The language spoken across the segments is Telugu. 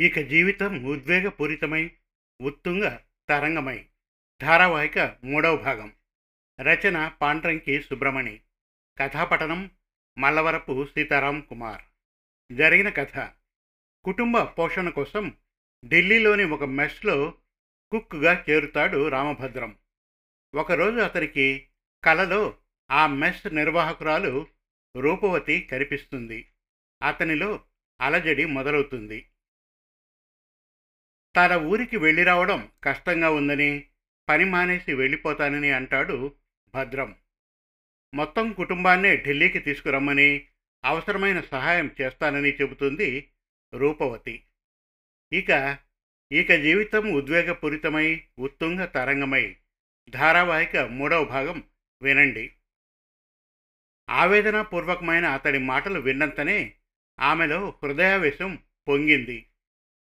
ఇక జీవితం ఉద్వేగపూరితమై ఉత్తుంగ తరంగమై. ధారావాహిక మూడవ భాగం. రచన పాండ్రంకి సుబ్రమణి. కథాపఠనం మల్లవరపు సీతారాం కుమార్. జరిగిన కథ. కుటుంబ పోషణ కోసం ఢిల్లీలోని ఒక మెస్లో కుక్గా చేరుతాడు రామభద్రం. ఒకరోజు అతనికి కలలో ఆ మెస్ నిర్వాహకురాలు రూపవతి కనిపిస్తుంది. అతనిలో అలజడి మొదలవుతుంది. తన ఊరికి వెళ్ళి రావడం కష్టంగా ఉందని పని మానేసి వెళ్ళిపోతానని అంటాడు భద్రం. మొత్తం కుటుంబాన్నే ఢిల్లీకి తీసుకురమ్మని అవసరమైన సహాయం చేస్తానని చెబుతుంది రూపవతి. ఇక ఇక జీవితం ఉద్వేగపూరితమై ఉత్తుంగ తరంగమై ధారావాహిక మూడవ భాగం వినండి. ఆవేదనపూర్వకమైన అతడి మాటలు విన్నంతనే ఆమెలో హృదయావేశం పొంగింది.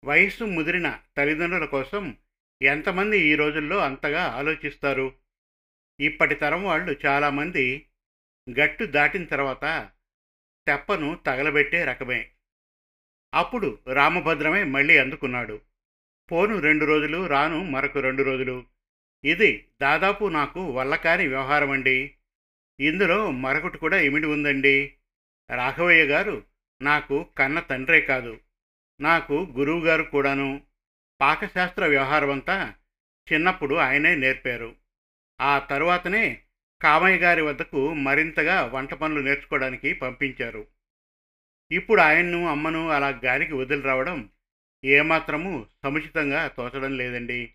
వయస్సు ముదిరిన తల్లిదండ్రుల కోసం ఎంతమంది ఈ రోజుల్లో అంతగా ఆలోచిస్తారు? ఇప్పటి తరం వాళ్ళు చాలామంది గట్టు దాటిన తర్వాత తెప్పను తగలబెట్టే రకమే. అప్పుడు రామభద్రమే మళ్ళీ అందుకున్నాడు. పోను రెండు రోజులు రాను మరొక రెండు రోజులు. ఇది దాదాపు నాకు వల్లకాని వ్యవహారం అండి. ఇందులో మరొకటి కూడా ఇమిడి ఉందండి. రాఘవయ్య గారు నాకు కన్న తండ్రే కాదు. నాకు గురువుగారు కూడాను పాకశాస్త్ర వ్యవహారం అంతా చిన్నప్పుడు ఆయనే నేర్పారు. ఆ తరువాతనే కామయ్య గారి వద్దకు మరింతగా వంట పనులు నేర్చుకోవడానికి పంపించారు. ఇప్పుడు ఆయన్ను అమ్మను అలా గాలికి వదిలి రావడం ఏమాత్రము సముచితంగా తోచడం లేదండి.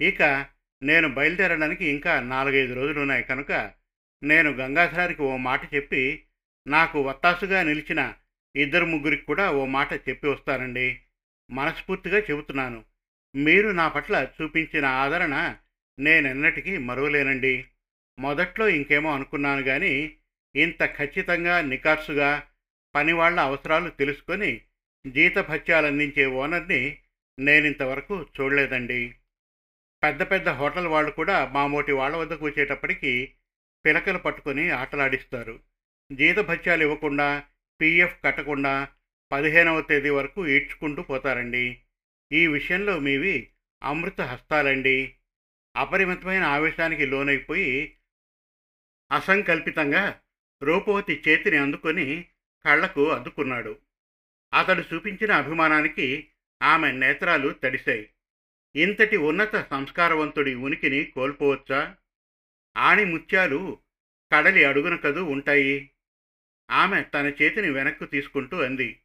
ఇక నేను బయలుదేరడానికి ఇంకా నాలుగైదు రోజులు ఉన్నాయి కనుక నేను గంగాధరానికి ఓ మాట చెప్పి నాకు వత్తాసుగా నిలిచిన ఇద్దరు ముగ్గురికి కూడా ఓ మాట చెప్పి వస్తానండి. మనస్ఫూర్తిగా చెబుతున్నాను. మీరు నా పట్ల చూపించిన ఆదరణ నేనెన్నటికీ మరువలేనండి. మొదట్లో ఇంకేమో అనుకున్నాను కానీ ఇంత ఖచ్చితంగా నికార్సుగా పనివాళ్ళ అవసరాలు తెలుసుకొని జీతభత్యాలు అందించే ఓనర్ని నేనింతవరకు చూడలేదండి. పెద్ద పెద్ద హోటల్ వాళ్ళు కూడా మామోటి వాళ్ళ వద్దకు వచ్చేటప్పటికి పిలకలు పట్టుకొని ఆటలాడిస్తారు. జీతభత్యాలు ఇవ్వకుండా పీఎఫ్ కట్టకుండా పదిహేనవ తేదీ వరకు ఈడ్చుకుంటూ పోతారండి. ఈ విషయంలో మీవి అమృత హస్తాలండి. అపరిమితమైన ఆవేశానికి లోనైపోయి అసంకల్పితంగా రూపవతి చేతిని అందుకొని కళ్ళకు అద్దుకున్నాడు. అతడు చూపించిన అభిమానానికి ఆమె నేత్రాలు తడిశాయి. ఇంతటి ఉన్నత సంస్కారవంతుడి ఉనికిని కోల్పోవచ్చా? ఆణి ముత్యాలు కడలి అడుగున కదూ ఉంటాయి. ఆమె తన చేతిని వెనక్కు తీసుకుంటూ అంది.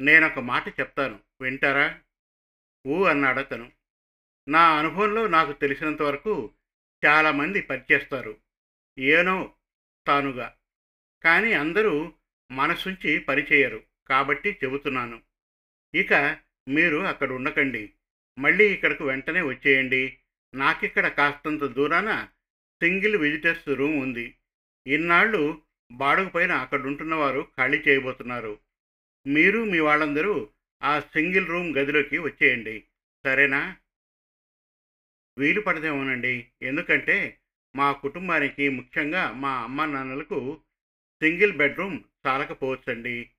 నేనొక మాట చెప్తాను. వింటారా? ఊ అన్నాడతను నా అనుభవంలో నాకు తెలిసినంత వరకు చాలామంది పనిచేస్తారు ఏనో తానుగా. కానీ అందరూ మనసుంచి పనిచేయరు కాబట్టి చెబుతున్నాను. ఇక మీరు అక్కడ ఉండకండి. మళ్ళీ ఇక్కడకు వెంటనే వచ్చేయండి. నాకిక్కడ కాస్తంత దూరాన సింగిల్ విజిటర్స్ రూమ్ ఉంది. ఇన్నాళ్ళు బాడుగు పైన అక్కడ ఉంటున్నవారు ఖాళీ చేయబోతున్నారు. మీరు మీ వాళ్ళందరూ ఆ సింగిల్ రూమ్ గదిలోకి వచ్చేయండి. సరేనా? వీలు పడదేమోనండి. ఎందుకంటే మా కుటుంబానికి ముఖ్యంగా మా అమ్మ నాన్నలకు సింగిల్ బెడ్రూమ్ చాలకపోవచ్చండి.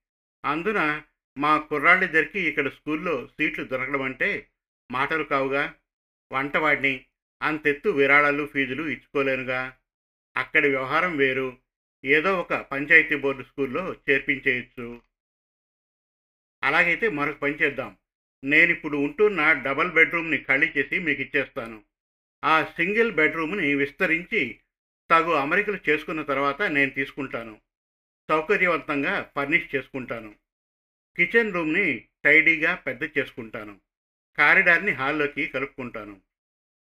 అందున మా కుర్రాళ్ళిద్దరికి ఇక్కడ స్కూల్లో సీట్లు దొరకడం అంటే మాటలు కావుగా. వంటవాడిని అంతెత్తు విరాళాలు ఫీజులు ఇచ్చుకోలేనుగా. అక్కడి వ్యవహారం వేరు. ఏదో ఒక పంచాయతీ బోర్డు స్కూల్లో చేర్పించేయచ్చు. అలాగైతే మరొక పని చేద్దాం. నేను ఇప్పుడు ఉంటున్న డబల్ బెడ్రూమ్ని ఖాళీ చేసి మీకు ఇచ్చేస్తాను. ఆ సింగిల్ బెడ్రూమ్ని విస్తరించి తగు అమరికలు చేసుకున్న తర్వాత నేను తీసుకుంటాను. సౌకర్యవంతంగా ఫర్నిష్ చేసుకుంటాను. కిచెన్ రూమ్ని టైడీగా పెద్ద చేసుకుంటాను. కారిడార్ని హాల్లోకి కలుపుకుంటాను.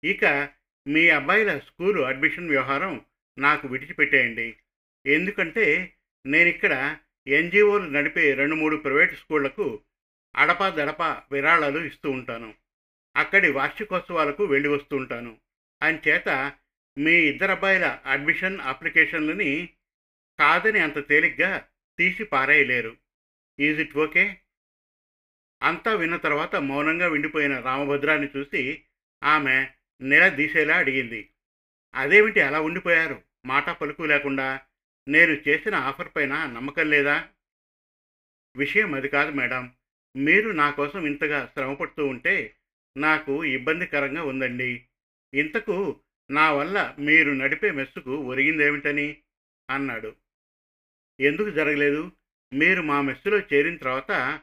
ఇక మీ అబ్బాయిల స్కూలు అడ్మిషన్ వ్యవహారం నాకు విడిచిపెట్టేయండి. ఎందుకంటే నేను ఇక్కడ ఎన్జిఓలు నడిపే రెండు మూడు ప్రైవేట్ స్కూళ్ళకు అడపా దడపా విరాళాలు ఇస్తూ ఉంటాను. అక్కడి వార్షికోత్సవాలకు వెళ్ళి వస్తూ ఉంటాను. అంచేత మీ ఇద్దరబ్బాయిల అడ్మిషన్ అప్లికేషన్లని కాదని అంత తేలిగ్గా తీసి పారేయలేరు. Is it okay? అంతా విన్న తర్వాత మౌనంగా విండిపోయిన రామభద్రాన్ని చూసి ఆమె నెల దీసేలా అడిగింది. అదేమిటి అలా ఉండిపోయారు? మాట పలుకు లేకుండా నేను చేసిన ఆఫర్ పైన నమ్మకం లేదా? విషయం అది కాదు మేడం. మీరు నా కోసం ఇంతగా శ్రమపడుతూ ఉంటే నాకు ఇబ్బందికరంగా ఉందండి. ఇంతకు నా వల్ల మీరు నడిపే మెస్సుకు ఒరిగిందేమిటని? అన్నాడు. ఎందుకు జరగలేదు? మీరు మా మెస్సులో చేరిన తర్వాత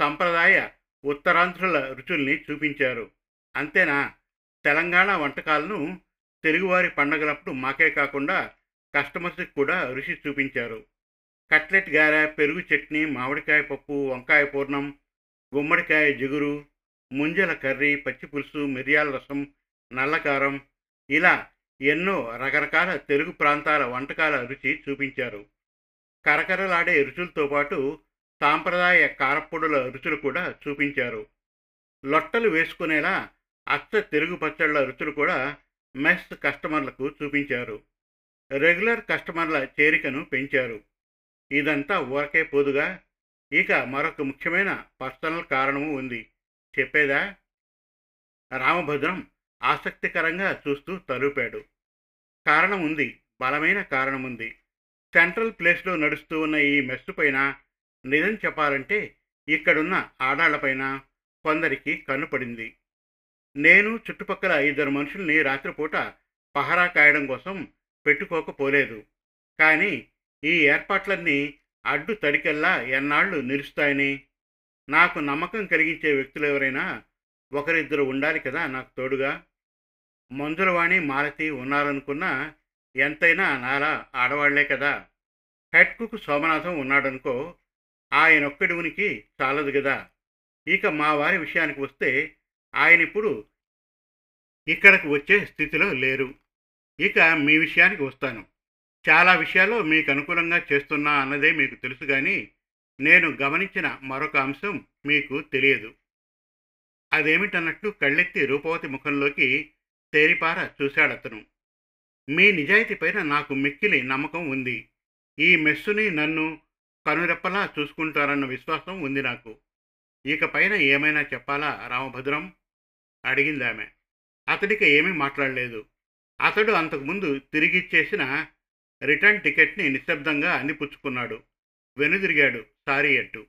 సంప్రదాయ ఉత్తరాంధ్రుల రుచుల్ని చూపించారు. అంతేనా? తెలంగాణ వంటకాలను తెలుగువారి పండగలప్పుడు మాకే కాకుండా కస్టమర్స్కి కూడా రుచి చూపించారు. కట్లెట్ గారె పెరుగు చట్నీ మామిడికాయ పప్పు వంకాయ పూర్ణం గుమ్మడికాయ జిగురు ముంజల కర్రీ పచ్చి పులుసు మిరియాల రసం నల్లకారం ఇలా ఎన్నో రకరకాల తెలుగు ప్రాంతాల వంటకాల రుచి చూపించారు. కరకరలాడే రుచులతో పాటు సాంప్రదాయ కారపొడుల రుచులు కూడా చూపించారు. లొట్టలు వేసుకునేలా అచ్చ తెలుగు పచ్చళ్ళ రుచులు కూడా మెస్ కస్టమర్లకు చూపించారు. రెగ్యులర్ కస్టమర్ల చేరికను పెంచారు. ఇదంతా ఊరకే పోదుగా. ఇక మరొక ముఖ్యమైన పర్సనల్ కారణము ఉంది. చెప్పేదా? రామభద్రం ఆసక్తికరంగా చూస్తూ తలుపాడు. కారణం ఉంది. బలమైన కారణం ఉంది. సెంట్రల్ ప్లేస్లో నడుస్తూ ఉన్న ఈ మెస్సు పైన నిజం చెప్పాలంటే ఇక్కడున్న ఆడాళ్ళపైన కొందరికి కన్నుపడింది నేను చుట్టుపక్కల ఇద్దరు మనుషుల్ని రాత్రిపూట పహరా కాయడం కోసం పెట్టుకోకపోలేదు. కానీ ఈ ఏర్పాట్లన్నీ అడ్డు తడికెల్లా ఎన్నాళ్ళు నిలుస్తాయని? నాకు నమ్మకం కలిగించే వ్యక్తులు ఎవరైనా ఒకరిద్దరు ఉండాలి కదా నాకు తోడుగా? మంజులవాణి మాలతి ఉన్నారనుకున్నా ఎంతైనా నాలా ఆడవాళ్ళే కదా? హెడ్ కుక్ సోమనాథం ఉన్నాడనుకో ఆయనొక్కడి ఉనికి చాలదు కదా ఇక మా వారి విషయానికి వస్తే ఆయన ఇప్పుడు ఇక్కడికి వచ్చే స్థితిలో లేరు. ఇక మీ విషయానికి వస్తాను. చాలా విషయాలు మీకు అనుకూలంగా చేస్తున్నా అన్నదే మీకు తెలుసు కానీ నేను గమనించిన మరొక అంశం మీకు తెలియదు. అదేమిటన్నట్టు కళ్ళెత్తి రూపవతి ముఖంలోకి తేరిపార చూశాడతను. మీ నిజాయితీ పైన నాకు మిక్కిలి నమ్మకం ఉంది. ఈ మెస్సుని నన్ను కనురెప్పలా చూసుకుంటారన్న విశ్వాసం ఉంది నాకు. ఇక పైన ఏమైనా చెప్పాలా రామభద్రం? అడిగింది ఆమె అతడికి ఏమీ మాట్లాడలేదు. అతడు అంతకుముందు తిరిగిచ్చేసిన రిటర్న్ టికెట్ని నిశ్శబ్దంగా అందిపుచ్చుకున్నాడు. వెనుదిరిగాడు సారీ అట్టు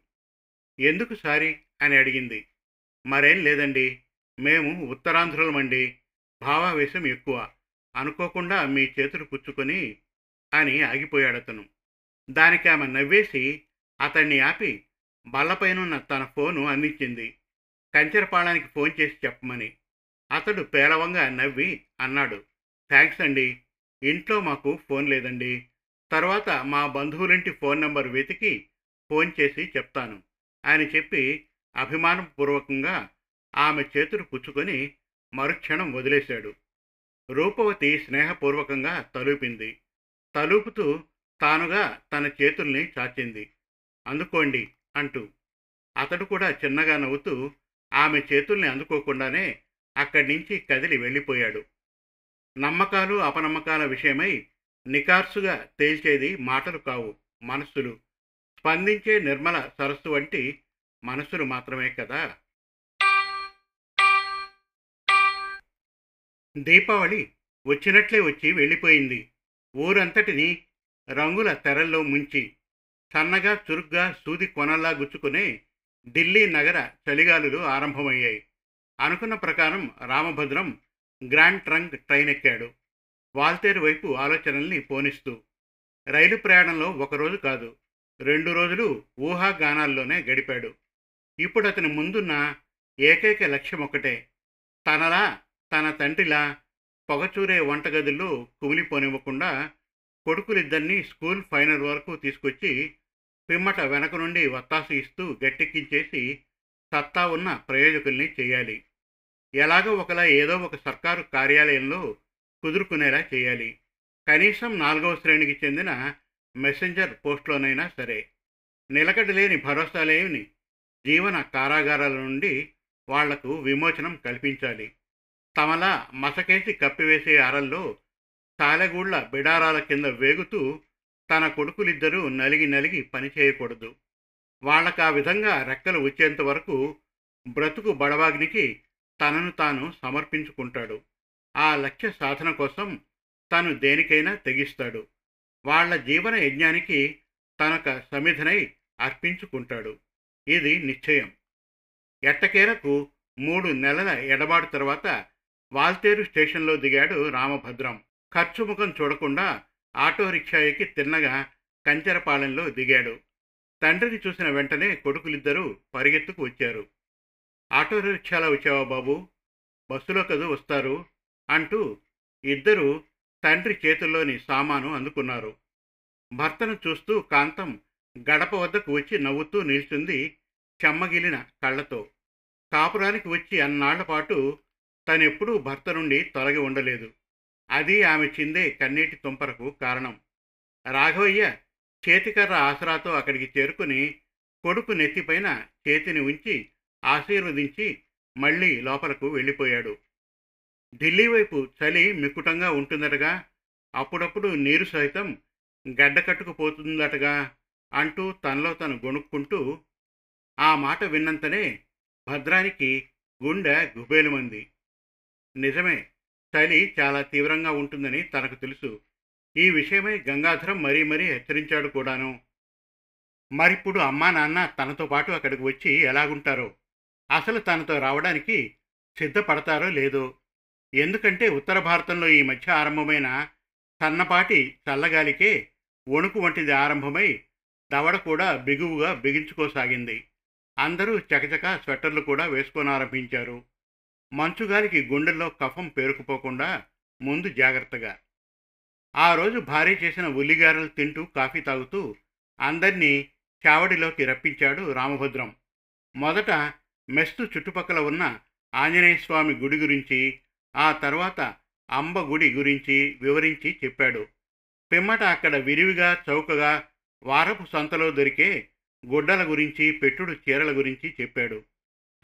ఎందుకు సారీ? అని అడిగింది. మరేం లేదండి. మేము ఉత్తరాంధ్రులమండి. భావావేశం ఎక్కువ. అనుకోకుండా మీ చేతులు పుచ్చుకొని అని ఆగిపోయాడతను. దానికి ఆమె నవ్వేసి అతన్ని ఆపి బల్లపైనున్న తన ఫోను అందించింది. కంచెరపాళానికి ఫోన్ చేసి చెప్పమని. అతడు పేలవంగా నవ్వి అన్నాడు. థ్యాంక్స్ అండి. ఇంట్లో మాకు ఫోన్ లేదండి. తర్వాత మా బంధువులింటి ఫోన్ నెంబర్ వెతికి ఫోన్ చేసి చెప్తాను. అని చెప్పి అభిమానపూర్వకంగా ఆమె చేతులు పుచ్చుకొని మరుక్షణం వదిలేశాడు. రూపవతి స్నేహపూర్వకంగా తలుపింది. తలుపుతూ తానుగా తన చేతుల్ని చాచింది. అందుకోండి అంటూ. అతడు కూడా చిన్నగా నవ్వుతూ ఆమె చేతుల్ని అందుకోకుండానే అక్కడి నుంచి కదిలి వెళ్ళిపోయాడు. నమ్మకాలు అపనమ్మకాల విషయమై నికార్సుగా తేల్చేది మాటలు కావు మనస్సులు. స్పందించే నిర్మల సరస్సు వంటి మనసులు మాత్రమే కదా. దీపావళి వచ్చినట్లే వచ్చి వెళ్ళిపోయింది. ఊరంతటిని రంగుల తెరల్లో ముంచి సన్నగా చురుగ్గా సూది కొనల్లా గుచ్చుకునే ఢిల్లీ నగర చలిగాలులు ఆరంభమయ్యాయి. అనుకున్న ప్రకారం రామభద్రం గ్రాండ్ ట్రంక్ ట్రైన్ ఎక్కాడు వాల్తేరు వైపు ఆలోచనల్ని పోనిస్తూ రైలు ప్రయాణంలో ఒకరోజు కాదు రెండు రోజులు ఊహాగానాల్లోనే గడిపాడు. ఇప్పుడు అతని ముందున్న ఏకైక లక్ష్యం ఒకటే తనలా తన తండ్రిలా పొగచూరే వంటగదుల్లో కుమిలిపోనివ్వకుండా కొడుకులిద్దరినీ స్కూల్ ఫైనల్ వరకు తీసుకొచ్చి పిమ్మట వెనక నుండి వత్తాసు ఇస్తూ గట్టెక్కించేసి సత్తా ఉన్న ప్రయోజకుల్ని చేయాలి. ఎలాగో ఒకలా ఏదో ఒక సర్కారు కార్యాలయంలో కుదురుకునేలా చేయాలి. కనీసం నాలుగవ శ్రేణికి చెందిన మెసెంజర్ పోస్ట్లోనైనా సరే. నిలకడలేని భరోసాలేని జీవన కారాగారాల నుండి వాళ్ళకు విమోచనం కల్పించాలి. తమలా మసకేసి కప్పివేసే అరల్లో తాలెగూళ్ళ బిడారాల కింద వేగుతూ తన కొడుకులిద్దరూ నలిగి నలిగి పనిచేయకూడదు వాళ్ళకు ఆ విధంగా రెక్కలు వచ్చేంత వరకు బ్రతుకు బడవాగ్నికి తనను తాను సమర్పించుకుంటాడు. ఆ లక్ష్య సాధన కోసం తను దేనికైనా తెగిస్తాడు. వాళ్ళ జీవన యజ్ఞానికి తనక సమిధనై అర్పించుకుంటాడు. ఇది నిశ్చయం. ఎట్టకేలకు మూడు నెలల ఎడబాటు తర్వాత వాల్తేరు స్టేషన్లో దిగాడు రామభద్రం. ఖర్చు ముఖం చూడకుండా ఆటో రిక్షా ఎక్కి తిన్నగా కంచెరపాలెంలో దిగాడు. తండ్రిని చూసిన వెంటనే కొడుకులిద్దరూ పరిగెత్తుకు వచ్చారు. ఆటో రిక్షాలో వచ్చావా బాబు? బస్సులో కదూ వస్తారు అంటూ ఇద్దరు తండ్రి చేతుల్లోని సామాను అందుకున్నారు. భర్తను చూస్తూ కాంతం గడప వద్దకు వచ్చి నవ్వుతూ నిల్చుంది చెమ్మగిలిన కళ్ళతో. కాపురానికి వచ్చి అన్నాళ్ళ పాటు తనెప్పుడూ భర్త నుండి తొలగి ఉండలేదు. అది ఆమె చిందే కన్నీటి తుంపరకు కారణం. రాఘవయ్య చేతికర్ర ఆసరాతో అక్కడికి చేరుకుని కొడుకు నెత్తిపైన చేతిని ఉంచి ఆశీర్వదించి మళ్ళీ లోపలకు వెళ్ళిపోయాడు. ఢిల్లీ వైపు చలి మిక్కుటంగా ఉంటుందటగా అప్పుడప్పుడు నీరు సైతం గడ్డకట్టుకుపోతుందటగా అంటూ తనలో తను గొణుక్కుంటూ ఆ మాట విన్నంతనే భద్రానికి గుండె గుబేలుమంది. నిజమే చలి చాలా తీవ్రంగా ఉంటుందని తనకు తెలుసు. ఈ విషయమై గంగాధరం మరీ మరీ హెచ్చరించాడు కూడాను. మరిప్పుడు అమ్మా నాన్న తనతో పాటు అక్కడికి వచ్చి ఎలాగుంటారో అసలు తనతో రావడానికి సిద్ధపడతారో లేదో. ఎందుకంటే ఉత్తర భారతంలో ఈ మధ్య ఆరంభమైన సన్నపాటి చల్లగాలికే వణుకు వంటిది ఆరంభమై దవడ కూడా బిగువుగా బిగించుకోసాగింది. అందరూ చకచక స్వెట్టర్లు కూడా వేసుకోనారంభించారు. మంచుగాలికి గుండెల్లో కఫం పేరుకుపోకుండా ముందు జాగ్రత్తగా. ఆ రోజు భార్య చేసిన ఉల్లిగారలు తింటూ కాఫీ తాగుతూ అందర్నీ చావడిలోకి రప్పించాడు రామభద్రం. మొదట మెస్తు చుట్టుపక్కల ఉన్న ఆంజనేయస్వామి గుడి గురించి ఆ తర్వాత అంబ గుడి గురించి వివరించి చెప్పాడు. పిమ్మట అక్కడ విరివిగా చౌకగా వారపు సంతలో దొరికే గుడ్డల గురించి పెట్టుడు చీరల గురించి చెప్పాడు.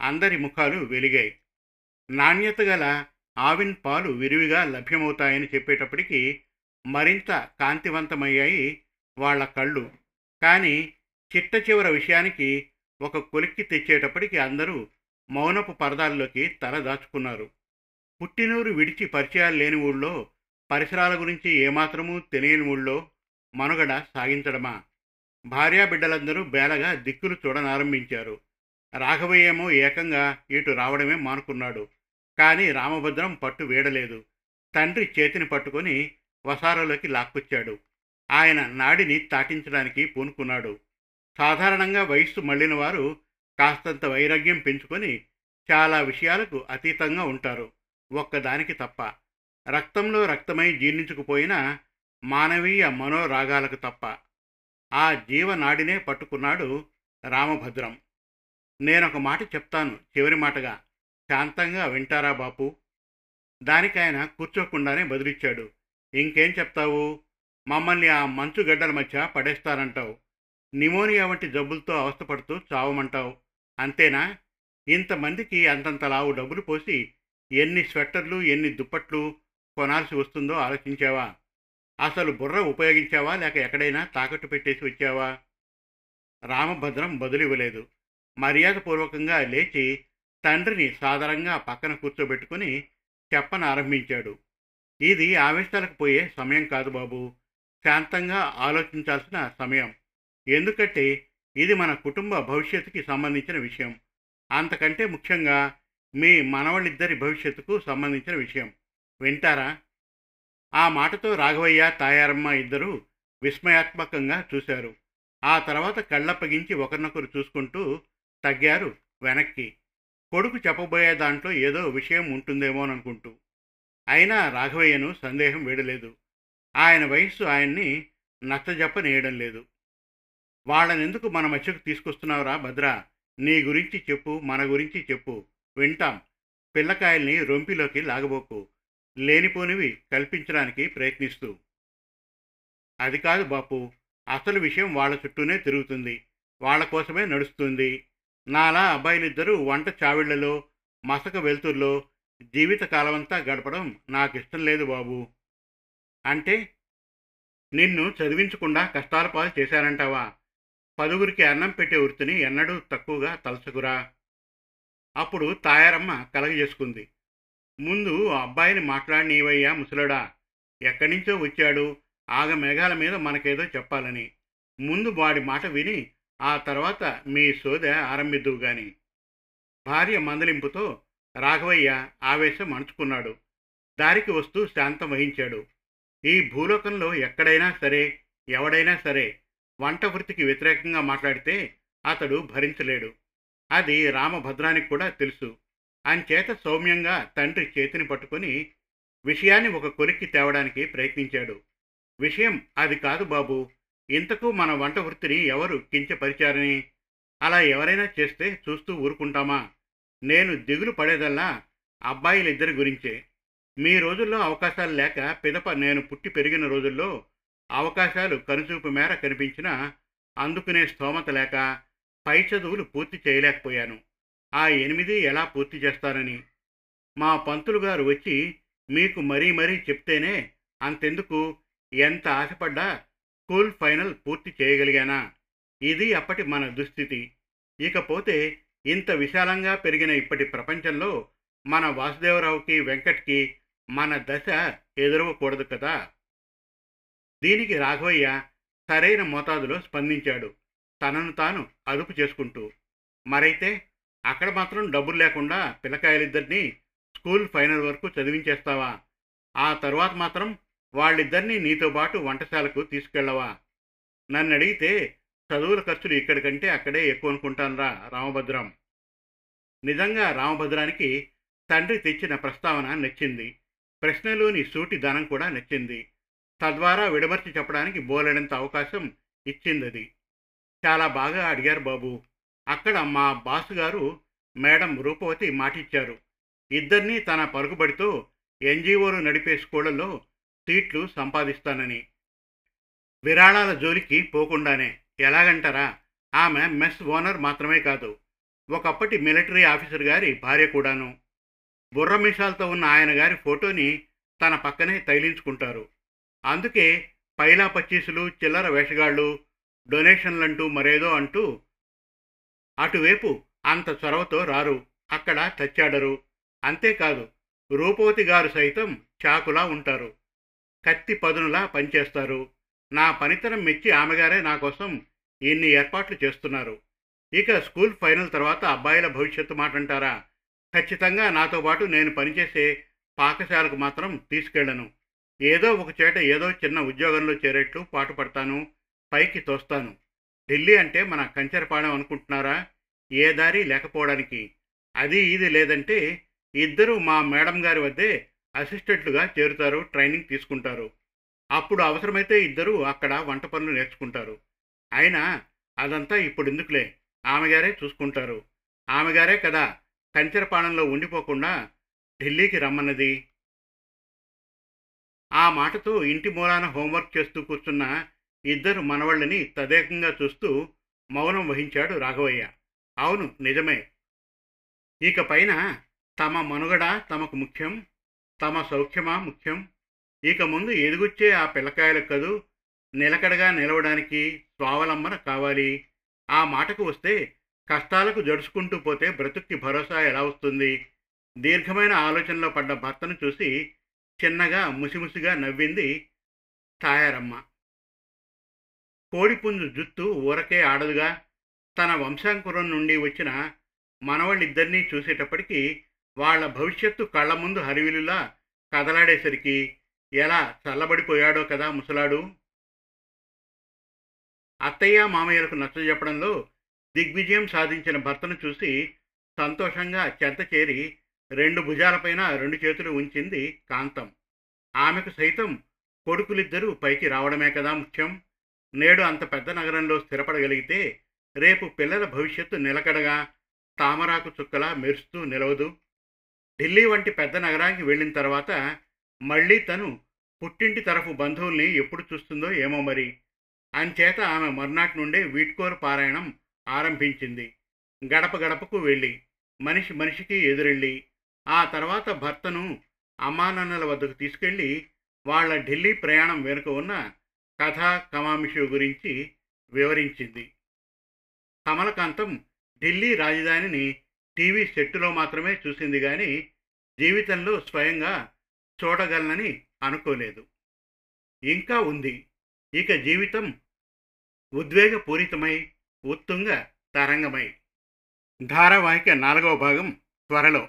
అందరి ముఖాలు వెలిగాయి. నాణ్యత గల ఆవిన్ పాలు విరివిగా లభ్యమవుతాయని చెప్పేటప్పటికీ మరింత కాంతివంతమయ్యాయి వాళ్ళ కళ్ళు. కానీ చిట్ట చివర విషయానికి ఒక కొలిక్కి తెచ్చేటప్పటికి అందరూ మౌనపు పరదాల్లోకి తల దాచుకున్నారు. పుట్టినూరు విడిచి పరిచయాలు లేని ఊళ్ళో పరిసరాల గురించి ఏమాత్రమూ తెలియని ఊళ్ళో మనుగడ సాగించడమా? భార్యాబిడ్డలందరూ బేలగా దిక్కులు చూడనారంభించారు. రాఘవయ్యేమో ఏకంగా ఇటు రావడమే మానుకున్నాడు. కానీ రామభద్రం పట్టు వీడలేదు. తండ్రి చేతిని పట్టుకొని వసారలోకి లాక్కొచ్చాడు. ఆయన నాడిని తాటించడానికి పూనుకున్నాడు. సాధారణంగా వయస్సు మళ్ళిన వారు కాస్తంత వైరాగ్యం పెంచుకొని చాలా విషయాలకు అతీతంగా ఉంటారు. ఒక్కదానికి తప్ప. రక్తంలో రక్తమై జీర్ణించుకుపోయిన మానవీయ మనోరాగాలకు తప్ప. ఆ జీవనాడినే పట్టుకున్నాడు రామభద్రం. నేనొక మాట చెప్తాను చివరి మాటగా. శాంతంగా వింటారా బాపు? దానికి ఆయన కూర్చోకుండానే బదిలిచ్చాడు. ఇంకేం చెప్తావు? మమ్మల్ని ఆ మంచు గడ్డల మధ్య పడేస్తారంటావు. నిమోనియా వంటి జబ్బులతో అవస్థపడుతూ చావమంటావు. అంతేనా? ఇంతమందికి అంతంత లావు డబ్బులు పోసి ఎన్ని స్వెట్టర్లు ఎన్ని దుప్పట్లు కొనాల్సి వస్తుందో ఆలోచించావా? అసలు బుర్ర ఉపయోగించావా? లేక ఎక్కడైనా తాకట్టు పెట్టేసి వచ్చావా? రామభద్రం బదులివ్వలేదు. మర్యాదపూర్వకంగా లేచి తండ్రిని సాధారణంగా పక్కన కూర్చోబెట్టుకుని చెప్పనారంభించాడు. ఇది ఆవేశాలకు పోయే సమయం కాదు బాబు. శాంతంగా ఆలోచించాల్సిన సమయం. ఎందుకంటే ఇది మన కుటుంబ భవిష్యత్తుకి సంబంధించిన విషయం. అంతకంటే ముఖ్యంగా మీ మనవళ్ళిద్దరి భవిష్యత్తుకు సంబంధించిన విషయం. వింటారా? ఆ మాటతో రాఘవయ్య తాయారమ్మ ఇద్దరూ విస్మయాత్మకంగా చూశారు. ఆ తర్వాత కళ్ళప్పగించి ఒకరినొకరు చూసుకుంటూ తగ్గారు వెనక్కి. కొడుకు చెప్పబోయే దాంట్లో ఏదో విషయం ఉంటుందేమోననుకుంటూ. అయినా రాఘవయ్యను సందేహం వేడలేదు. ఆయన వయస్సు ఆయన్ని నచ్చజెప్పనేయడం లేదు. వాళ్ళనెందుకు మన మధ్యకు తీసుకొస్తున్నావురా భద్ర? నీ గురించి చెప్పు మన గురించి చెప్పు. వింటాం. పిల్లకాయల్ని రొంపిలోకి లాగబోకు. లేనిపోనివి కల్పించడానికి ప్రయత్నిస్తూ. అది కాదు బాపు అసలు విషయం వాళ్ళ చుట్టూనే తిరుగుతుంది. వాళ్ళ కోసమే నడుస్తుంది. నాలా అబ్బాయిలిద్దరూ వంట చావిళ్ళలో మసక వెలుతుర్లో జీవితకాలమంతా గడపడం నాకు ఇష్టం లేదు బాబు. అంటే నిన్ను చదివించకుండా కష్టాల పాలు చేశానంటావా? పదుగురికి అన్నం పెట్టే వృత్తిని ఎన్నడూ తక్కువగా తలచకురా. అప్పుడు తాయారమ్మ కలగజేసుకుంది ముందు అబ్బాయిని మాట్లాడినీవయ్యా ముసలడా ఎక్కడి నుంచో వచ్చాడు? ఆగ మేఘాల మీద మనకేదో చెప్పాలని. ముందు వాడి మాట విని ఆ తర్వాత మీ సోద ఆరంభిద్దువు గాని. భార్య మందలింపుతో రాఘవయ్య ఆవేశం అణుచుకున్నాడు. దారికి వస్తూ శాంతం వహించాడు. ఈ భూలోకంలో ఎక్కడైనా సరే ఎవడైనా సరే వంట వృత్తికి వ్యతిరేకంగా మాట్లాడితే అతడు భరించలేడు. అది రామభద్రానికి కూడా తెలుసు. అంచేత సౌమ్యంగా తండ్రి చేతిని పట్టుకొని విషయాన్ని ఒక కొలిక్కి తేవడానికి ప్రయత్నించాడు. విషయం అది కాదు బాబు. ఇంతకు మన వంట వృత్తిని ఎవరు కించపరిచారని? అలా ఎవరైనా చేస్తే చూస్తూ ఊరుకుంటామా? నేను దిగులు పడేదల్లా అబ్బాయిలిద్దరి గురించే. మీ రోజుల్లో అవకాశాలు లేక పిదప నేను పుట్టి పెరిగిన రోజుల్లో అవకాశాలు కనుచూపు మేర కనిపించినా అందుకునే స్తోమత లేక పై చదువులు పూర్తి చేయలేకపోయాను. ఆ ఎనిమిది ఎలా పూర్తి చేస్తానని? మా పంతులు గారు వచ్చి మీకు మరీ మరీ చెప్తేనే అంతెందుకు? ఎంత ఆశపడ్డా స్కూల్ ఫైనల్ పూర్తి చేయగలిగానా? ఇది అప్పటి మన దుస్థితి. ఇకపోతే ఇంత విశాలంగా పెరిగిన ఇప్పటి ప్రపంచంలో మన వాసుదేవరావుకి వెంకట్కి మన దశ ఎదురవకూడదు కదా? దీనికి రాఘవయ్య సరైన మోతాదులో స్పందించాడు. తనను తాను అదుపు చేసుకుంటూ మరైతే అక్కడ మాత్రం డబ్బులు లేకుండా పిల్లకాయలిద్దరినీ స్కూల్ ఫైనల్ వరకు చదివించేస్తావా? ఆ తరువాత మాత్రం వాళ్ళిద్దరినీ నీతో పాటు వంటశాలకు తీసుకెళ్ళవా? నన్ను అడిగితే చదువుల ఖర్చులు ఇక్కడికంటే అక్కడే ఎక్కువ అనుకుంటానురా రామభద్రం. నిజంగా రామభద్రానికి తండ్రి తెచ్చిన ప్రస్తావన నచ్చింది. ప్రశ్నలోని సూటి ధనం కూడా నచ్చింది. తద్వారా విడమర్చి చెప్పడానికి బోలెడంత అవకాశం ఇచ్చిందది. చాలా బాగా అడిగారు బాబు. అక్కడ మా బాస్ గారు మేడం రూపవతి మాటిచ్చారు. ఇద్దరినీ తన పరుగుబడితో ఎన్జిఓలు నడిపే స్కూళ్ళల్లో సీట్లు సంపాదిస్తానని. విరాళాల జోలికి పోకుండానే. ఎలాగంటారా? ఆమె మెస్ ఓనర్ మాత్రమే కాదు. ఒకప్పటి మిలిటరీ ఆఫీసర్ గారి భార్య కూడాను. బుర్రమిషాలతో ఉన్న ఆయన గారి ఫోటోని తన పక్కనే తగిలించుకుంటారు అందుకే పైలా పచ్చీసులు చిల్లర వేషగాళ్ళు డొనేషన్లంటూ మరేదో అంటూ అటువైపు అంత చొరవతో రారు. అక్కడ తచ్చాడరు అంతేకాదు రూపవతి గారు సైతం చాకులా ఉంటారు. కత్తి పదునులా పనిచేస్తారు. నా పనితనం మెచ్చి ఆమెగారే నా కోసం ఇన్ని ఏర్పాట్లు చేస్తున్నారు. ఇక స్కూల్ ఫైనల్ తర్వాత అబ్బాయిల భవిష్యత్తు మాట అంటారా ఖచ్చితంగా నాతో పాటు నేను పనిచేసే పాకశాలకు మాత్రం తీసుకెళ్ళను ఏదో ఒక చేట ఏదో చిన్న ఉద్యోగంలో చేరేట్లు పాటుపడతాను పైకి తోస్తాను. ఢిల్లీ అంటే మన కంచెరపాడం అనుకుంటున్నారా? ఏ దారి లేకపోవడానికి. అది ఇది లేదంటే ఇద్దరు మా మేడం గారి వద్దే అసిస్టెంట్లుగా చేరుతారు ట్రైనింగ్ తీసుకుంటారు. అప్పుడు అవసరమైతే ఇద్దరు అక్కడ వంట పనులు నేర్చుకుంటారు. అయినా అదంతా ఇప్పుడు ఎందుకులే ఆమెగారే చూసుకుంటారు. ఆమెగారే కదా కంచెరపాణంలో ఉండిపోకుండా ఢిల్లీకి రమ్మన్నది. ఆ మాటతో ఇంటి మూలాన హోంవర్క్ చేస్తూ కూర్చున్న ఇద్దరు మనవళ్ళని తదేకంగా చూస్తూ మౌనం వహించాడు రాఘవయ్య. అవును నిజమే. ఇక పైన తమ మనుగడ తమకు ముఖ్యం తమ సౌఖ్యమా ముఖ్యం? ఇక ముందు ఎదుగుచ్చే ఆ పిల్లకాయలకు కదూ నిలకడగా నిలవడానికి స్వావలంబన కావాలి. ఆ మాటకు వస్తే కష్టాలకు జడుచుకుంటూ పోతే బ్రతుక్కి భరోసా ఎలా వస్తుంది? దీర్ఘమైన ఆలోచనలో పడ్డ భర్తను చూసి చిన్నగా ముసిముసిగా నవ్వింది తాయారమ్మ. కోడిపుంజు జుత్తు ఊరకే ఆడదుగా తన వంశాంకురం నుండి వచ్చిన మనవాళ్ళిద్దరినీ చూసేటప్పటికీ వాళ్ళ భవిష్యత్తు కళ్ళ ముందు హరివిలులా కదలాడేసరికి ఎలా చల్లబడిపోయాడో కదా ముసలాడు. అత్తయ్య మామయ్యలకు నచ్చజెప్పడంలో దిగ్విజయం సాధించిన భర్తను చూసి సంతోషంగా చెంత చేరి రెండు భుజాలపైన రెండు చేతులు ఉంచింది కాంతం. ఆమెకు సైతం కొడుకులిద్దరూ పైకి రావడమే కదా ముఖ్యం. నేడు అంత పెద్ద నగరంలో స్థిరపడగలిగితే రేపు పిల్లల భవిష్యత్తు నిలకడగా తామరాకు చుక్కలా మెరుస్తూ నిలవదు. ఢిల్లీ వంటి పెద్ద నగరానికి వెళ్ళిన తర్వాత మళ్ళీ తను పుట్టింటి తరఫు బంధువుల్ని ఎప్పుడు చూస్తుందో ఏమో మరి. అంచేత ఆమె మర్నాటి నుండే వీట్కోరు పారాయణం ఆరంభించింది. గడప గడపకు వెళ్ళి మనిషి మనిషికి ఎదురెళ్ళి ఆ తర్వాత భర్తను అమ్మానాన్నల వద్దకు తీసుకెళ్ళి వాళ్ళ ఢిల్లీ ప్రయాణం వెనుక ఉన్న కథా కమామిషు గురించి వివరించింది. కమలకాంతం ఢిల్లీ రాజధానిని టీవీ సెట్టులో మాత్రమే చూసింది కానీ జీవితంలో స్వయంగా చూడగలనని అనుకోలేదు. ఇంకా ఉంది. ఇక జీవితం ఉద్వేగపూరితమై ఉత్తుంగ తరంగమై. ధారావాహిక నాలుగవ భాగం త్వరలో.